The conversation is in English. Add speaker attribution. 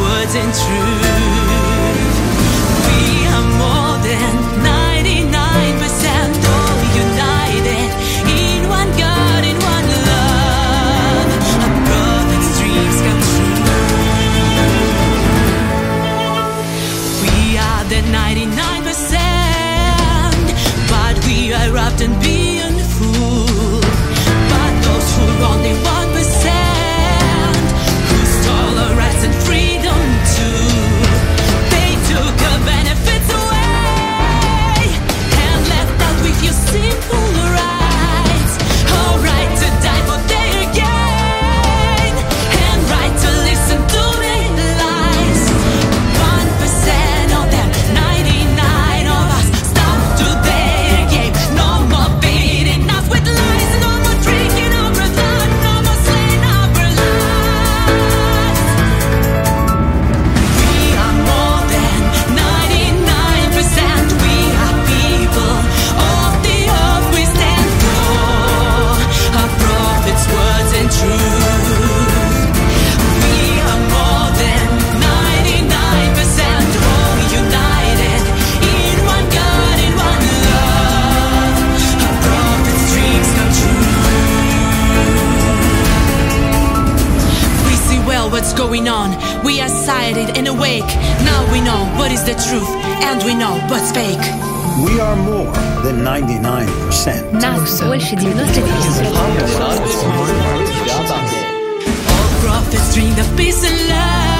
Speaker 1: words and truth. We are more than. what's going on. We are sighted and awake. Now we know what is the truth, and we know what's fake.
Speaker 2: We are more than 99%.
Speaker 3: Now, so
Speaker 1: All prophets dream of peace and love.